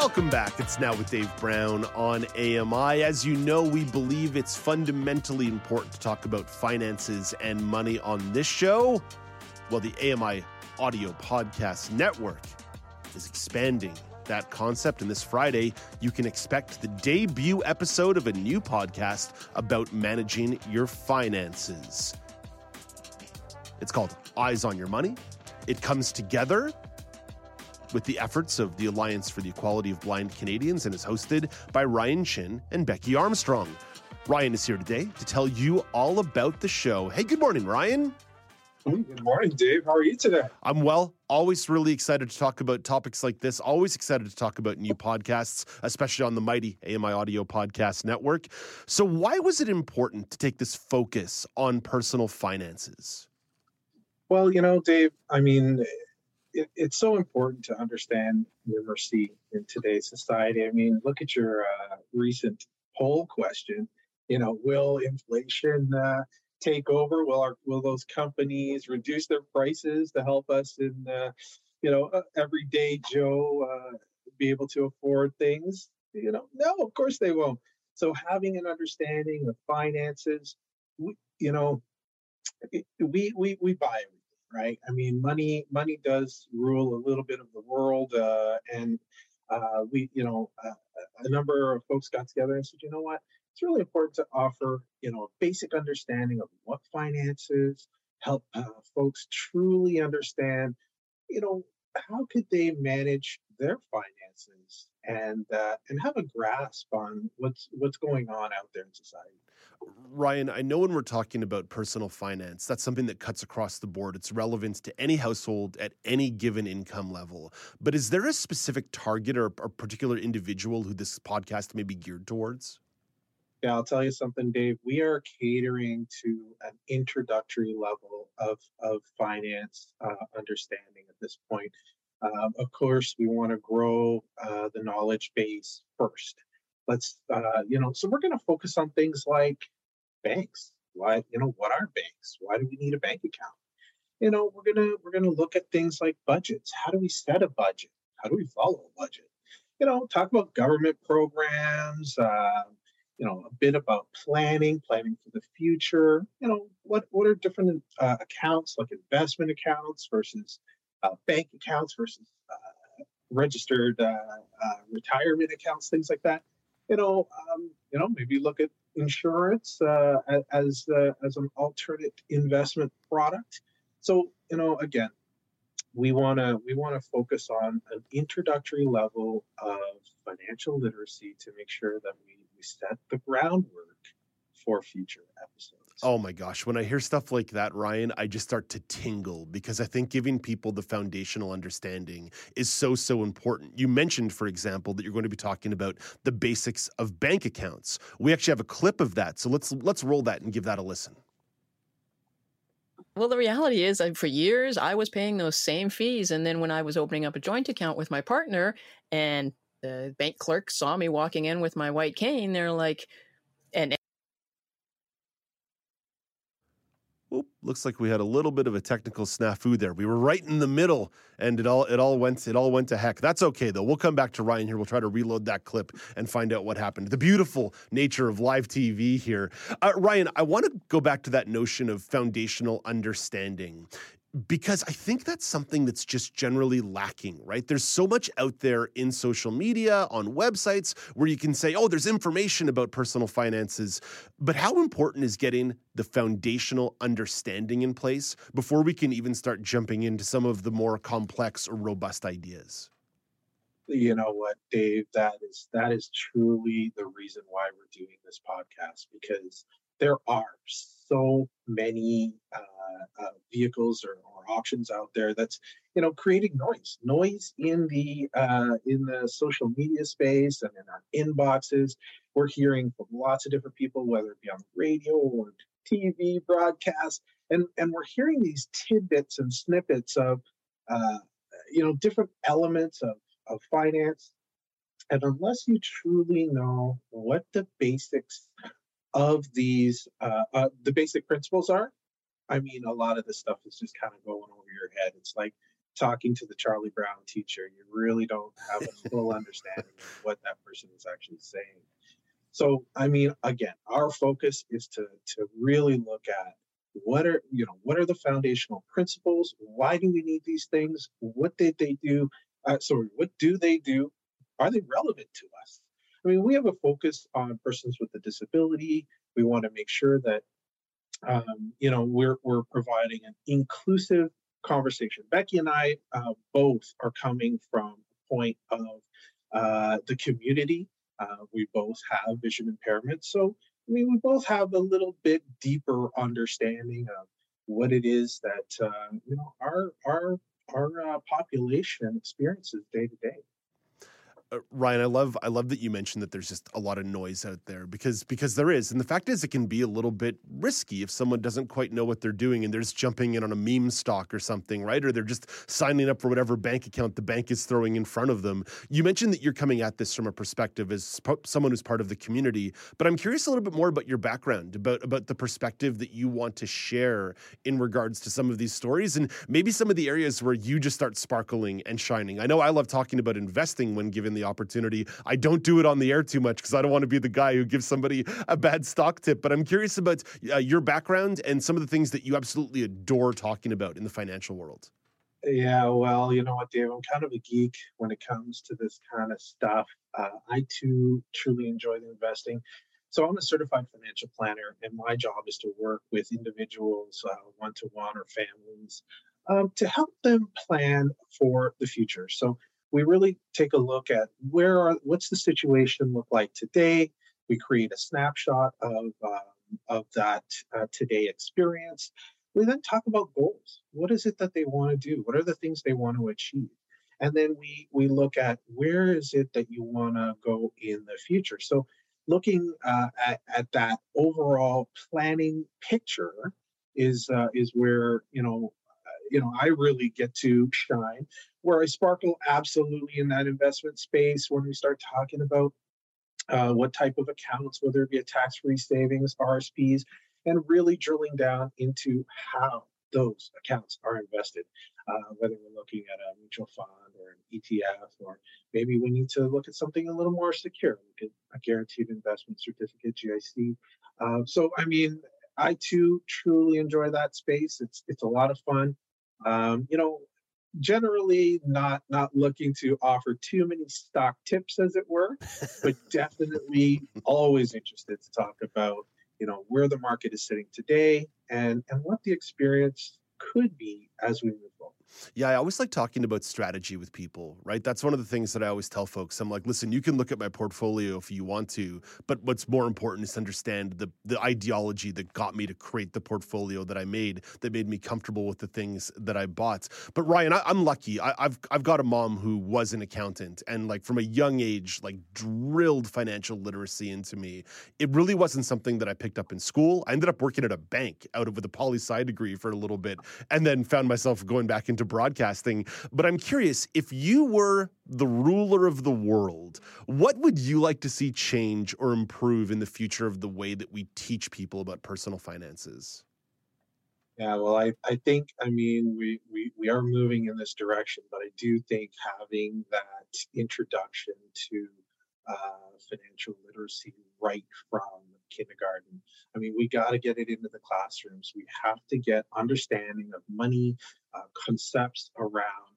Welcome back. It's now with Dave Brown on AMI. As you know, we believe it's fundamentally important to talk about finances and money on this show. Well, the AMI Audio Podcast Network is expanding that concept. And this Friday, you can expect the debut episode of a new podcast about managing your finances. It's called Eyes on Your Money. It comes together with the efforts of the Alliance for the Equality of Blind Canadians and is hosted by Ryan Chin and Becky Armstrong. Ryan is here today to tell you all about the show. Hey, good morning, Ryan. Good morning, Dave. How are you today? I'm well. Always really excited to talk about topics like this. Always excited to talk about new podcasts, especially on the mighty AMI Audio Podcast Network. So, why was it important to take this focus on personal finances? Well, you know, Dave, I mean, it, it's so important to understand numeracy in today's society. I mean, look at your uh, recent poll question. You know, will inflation uh, take over? Will our will those companies reduce their prices to help us in uh, you know uh, everyday Joe uh, be able to afford things? You know, no, of course they won't. So having an understanding of finances, we, you know, we we we buy everything right? I mean, money money does rule a little bit of the world, uh, and uh, we, you know, uh, a number of folks got together and said, you know what, it's really important to offer, you know, a basic understanding of what finances help uh, folks truly understand, you know, how could they manage their finances and uh, and have a grasp on what's what's going on out there in society. Ryan, I know when we're talking about personal finance, that's something that cuts across the board. It's relevant to any household at any given income level. But is there a specific target or a particular individual who this podcast may be geared towards? Yeah, I'll tell you something, Dave. We are catering to an introductory level of, of finance uh, understanding at this point. Um, of course, we want to grow uh, the knowledge base first. Let's uh, you know so we're going to focus on things like banks. Why you know what are banks? Why do we need a bank account? You know we're to we're to look at things like budgets. How do we set a budget? How do we follow a budget? You know talk about government programs uh, you know a bit about planning planning for the future you know what what are different uh, accounts like investment accounts versus uh, bank accounts versus uh, registered uh, uh, retirement accounts things like that you know, um, you know, maybe look at insurance uh, as as an alternate investment product. So, you know, again, we want to we want to focus on an introductory level of financial literacy to make sure that we, we set the groundwork for future episodes. Oh my gosh. When I hear stuff like that, Ryan, I just start to tingle because I think giving people the foundational understanding is so, so important. You mentioned, for example, that you're going to be talking about the basics of bank accounts. We actually have a clip of that. So let's let's roll that and give that a listen. Well, the reality is, uh, for years, I was paying those same fees. And then when I was opening up a joint account with my partner and the bank clerk saw me walking in with my white cane, they're like, and Oop, looks like we had a little bit of a technical snafu there. We were right in the middle, and it all it all went it all went to heck. That's okay though. We'll come back to Ryan here. We'll try to reload that clip and find out what happened. The beautiful nature of live TV here, uh, Ryan. I want to go back to that notion of foundational understanding because I think that's something that's just generally lacking, right? There's so much out there in social media, on websites, where you can say, oh, there's information about personal finances. But how important is getting the foundational understanding in place before we can even start jumping into some of the more complex or robust ideas? You know what, Dave? That is that is truly the reason why we're doing this podcast because there are so many uh, uh, vehicles or, or, options out there that's you know creating noise noise in the uh, in the social media space and in our inboxes. We're hearing from lots of different people whether it be on the radio or tv broadcast and and we're hearing these tidbits and snippets of uh, you know different elements of of finance. And unless you truly know what the basics of these uh, uh, the basic principles are i mean a lot of this stuff is just kind of going over your head. It's like talking to the charlie brown teacher. You really don't have a full understanding of what that person is actually saying. So i mean again our focus is to to really look at what are you know what are the foundational principles? Why do we need these things? What did they do? Uh, sorry what do they do? Are they relevant to us i mean we have a focus on persons with a disability. We want to make sure that um, you know we're we're providing an inclusive conversation. Becky and i uh, both are coming from a point of uh, the community. Uh, we both have vision impairments so I mean, we both have a little bit deeper understanding of what it is that uh, you know our our our uh, population experiences day to day uh, Ryan, I love I love that you mentioned that there's just a lot of noise out there because because there is, and the fact is, it can be a little bit risky if someone doesn't quite know what they're doing and they're just jumping in on a meme stock or something, right? Or they're just signing up for whatever bank account the bank is throwing in front of them. You mentioned that you're coming at this from a perspective as someone who's part of the community, but I'm curious a little bit more about your background, about about the perspective that you want to share in regards to some of these stories, and maybe some of the areas where you just start sparkling and shining. I know I love talking about investing when given the the opportunity. I don't do it on the air too much because I don't want to be the guy who gives somebody a bad stock tip. But I'm curious about uh, your background and some of the things that you absolutely adore talking about in the financial world. Yeah, well, you know what, Dave? I'm kind of a geek when it comes to this kind of stuff. Uh, I too truly enjoy the investing. So I'm a certified financial planner, and my job is to work with individuals, one to one or families, um, to help them plan for the future. So we really take a look at where are what's the situation look like today. We create a snapshot of um, of that uh, today experience. We then talk about goals. What is it that they want to do? What are the things they want to achieve? And then we we look at where is it that you want to go in the future. So looking uh, at, at that overall planning picture is uh, is where you know you know, I really get to shine. Where I sparkle absolutely in that investment space when we start talking about uh, what type of accounts, whether it be a tax-free savings, RSPs, and really drilling down into how those accounts are invested. Uh, whether we're looking at a mutual fund or an ETF, or maybe we need to look at something a little more secure, at a guaranteed investment certificate, GIC. Uh, so, I mean, I too truly enjoy that space. It's it's a lot of fun. Um, you know, generally not not looking to offer too many stock tips, as it were, but definitely always interested to talk about you know where the market is sitting today and and what the experience could be as we move. Yeah, I always like talking about strategy with people, right? That's one of the things that I always tell folks. I'm like, listen, you can look at my portfolio if you want to, but what's more important is to understand the the ideology that got me to create the portfolio that I made, that made me comfortable with the things that I bought. But Ryan, I, am lucky. I, I've I've got a mom who was an accountant, and like from a young age, like drilled financial literacy into me. It really wasn't something that I picked up in school. I ended up working at a bank out of with a poli sci degree for a little bit, and then found myself going back into broadcasting. But I'm curious if you were the ruler of the world, what would you like to see change or improve in the future of the way that we teach people about personal finances? Yeah, well, I, I think, I mean, we, we, we are moving in this direction, but I do think having that introduction to uh, financial literacy right from kindergarten. I mean, we got to get it into the classrooms. We have to get understanding of money, uh, concepts around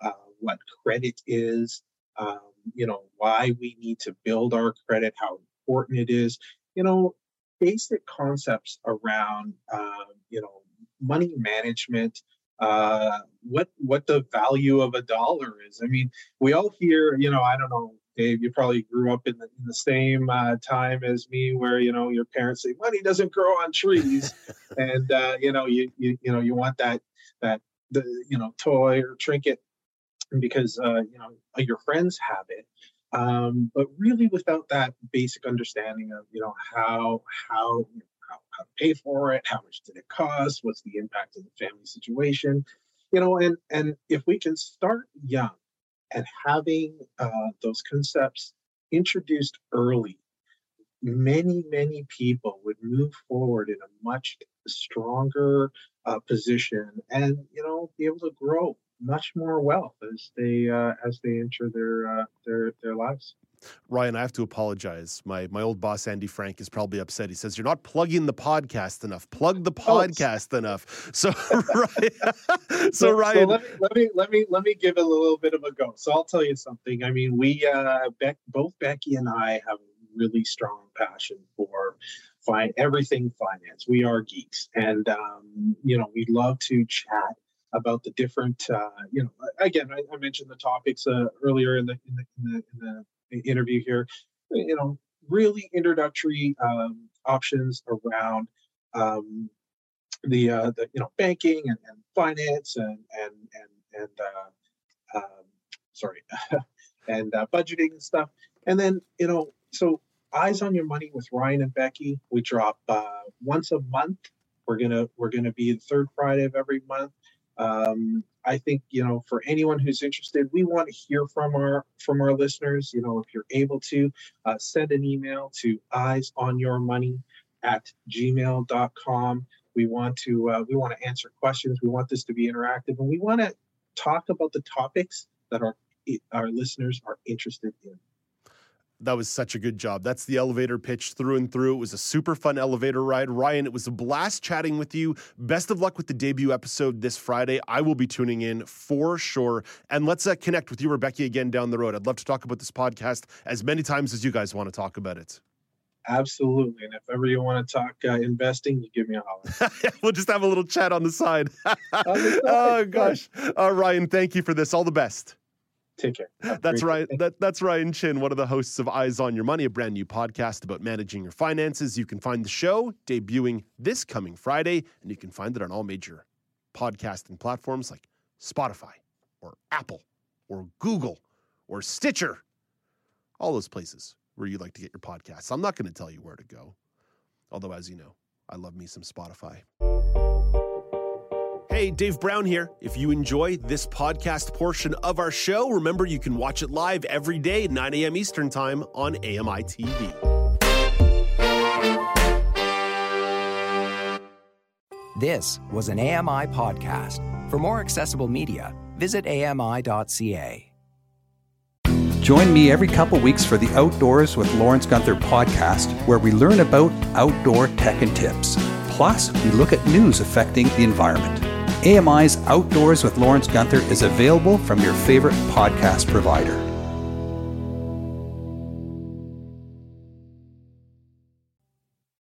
uh, what credit is, um, you know, why we need to build our credit, how important it is, you know, basic concepts around, uh, you know, money management, uh, what what the value of a dollar is. I mean, we all hear, you know, I don't know Dave, you probably grew up in the, in the same uh, time as me, where you know your parents say money doesn't grow on trees, and uh, you know you, you you know you want that that the you know toy or trinket because uh, you know your friends have it. Um, but really, without that basic understanding of you know how how you know, how, how to pay for it, how much did it cost, what's the impact of the family situation, you know, and and if we can start young and having uh, those concepts introduced early, many, many people would move forward in a much stronger uh, position and, you know, be able to grow much more wealth as they uh, as they enter their uh, their their lives. Ryan, I have to apologize. My my old boss Andy Frank is probably upset. He says you're not plugging the podcast enough. Plug the oh, podcast oh, enough. So Ryan, so, so Ryan, so let, me, let me let me let me give it a little bit of a go. So I'll tell you something. I mean, we uh, Beck, both Becky and I have a really strong passion for find everything finance. We are geeks, and um, you know we love to chat about the different. Uh, you know, again, I, I mentioned the topics uh, earlier in the in the, in the, in the interview here, you know, really introductory um, options around um, the, uh, the you know banking and, and finance and and and and uh, um, sorry and uh, budgeting and stuff. And then you know, so eyes on your money with Ryan and Becky. We drop uh, once a month. We're gonna we're gonna be the third Friday of every month. Um, I think you know for anyone who's interested, we want to hear from our from our listeners. You know, if you're able to uh, send an email to eyes on your money at gmail.com. We want to uh, we want to answer questions. We want this to be interactive, and we want to talk about the topics that our our listeners are interested in that was such a good job. That's the elevator pitch through and through. It was a super fun elevator ride. Ryan, it was a blast chatting with you. Best of luck with the debut episode this Friday. I will be tuning in for sure. And let's uh, connect with you, Rebecca, again down the road. I'd love to talk about this podcast as many times as you guys want to talk about it. Absolutely. And if ever you want to talk uh, investing, you give me a holler. we'll just have a little chat on the side. oh, gosh. Uh, Ryan, thank you for this. All the best. Take care. That's right. That, that's Ryan Chin, one of the hosts of Eyes on Your Money, a brand new podcast about managing your finances. You can find the show debuting this coming Friday, and you can find it on all major podcasting platforms like Spotify or Apple or Google or Stitcher, all those places where you like to get your podcasts. I'm not going to tell you where to go, although, as you know, I love me some Spotify. Hey, Dave Brown here. If you enjoy this podcast portion of our show, remember you can watch it live every day at 9 a.m. Eastern Time on AMI TV. This was an AMI podcast. For more accessible media, visit AMI.ca. Join me every couple weeks for the Outdoors with Lawrence Gunther podcast, where we learn about outdoor tech and tips. Plus, we look at news affecting the environment. AMI's Outdoors with Lawrence Gunther is available from your favorite podcast provider.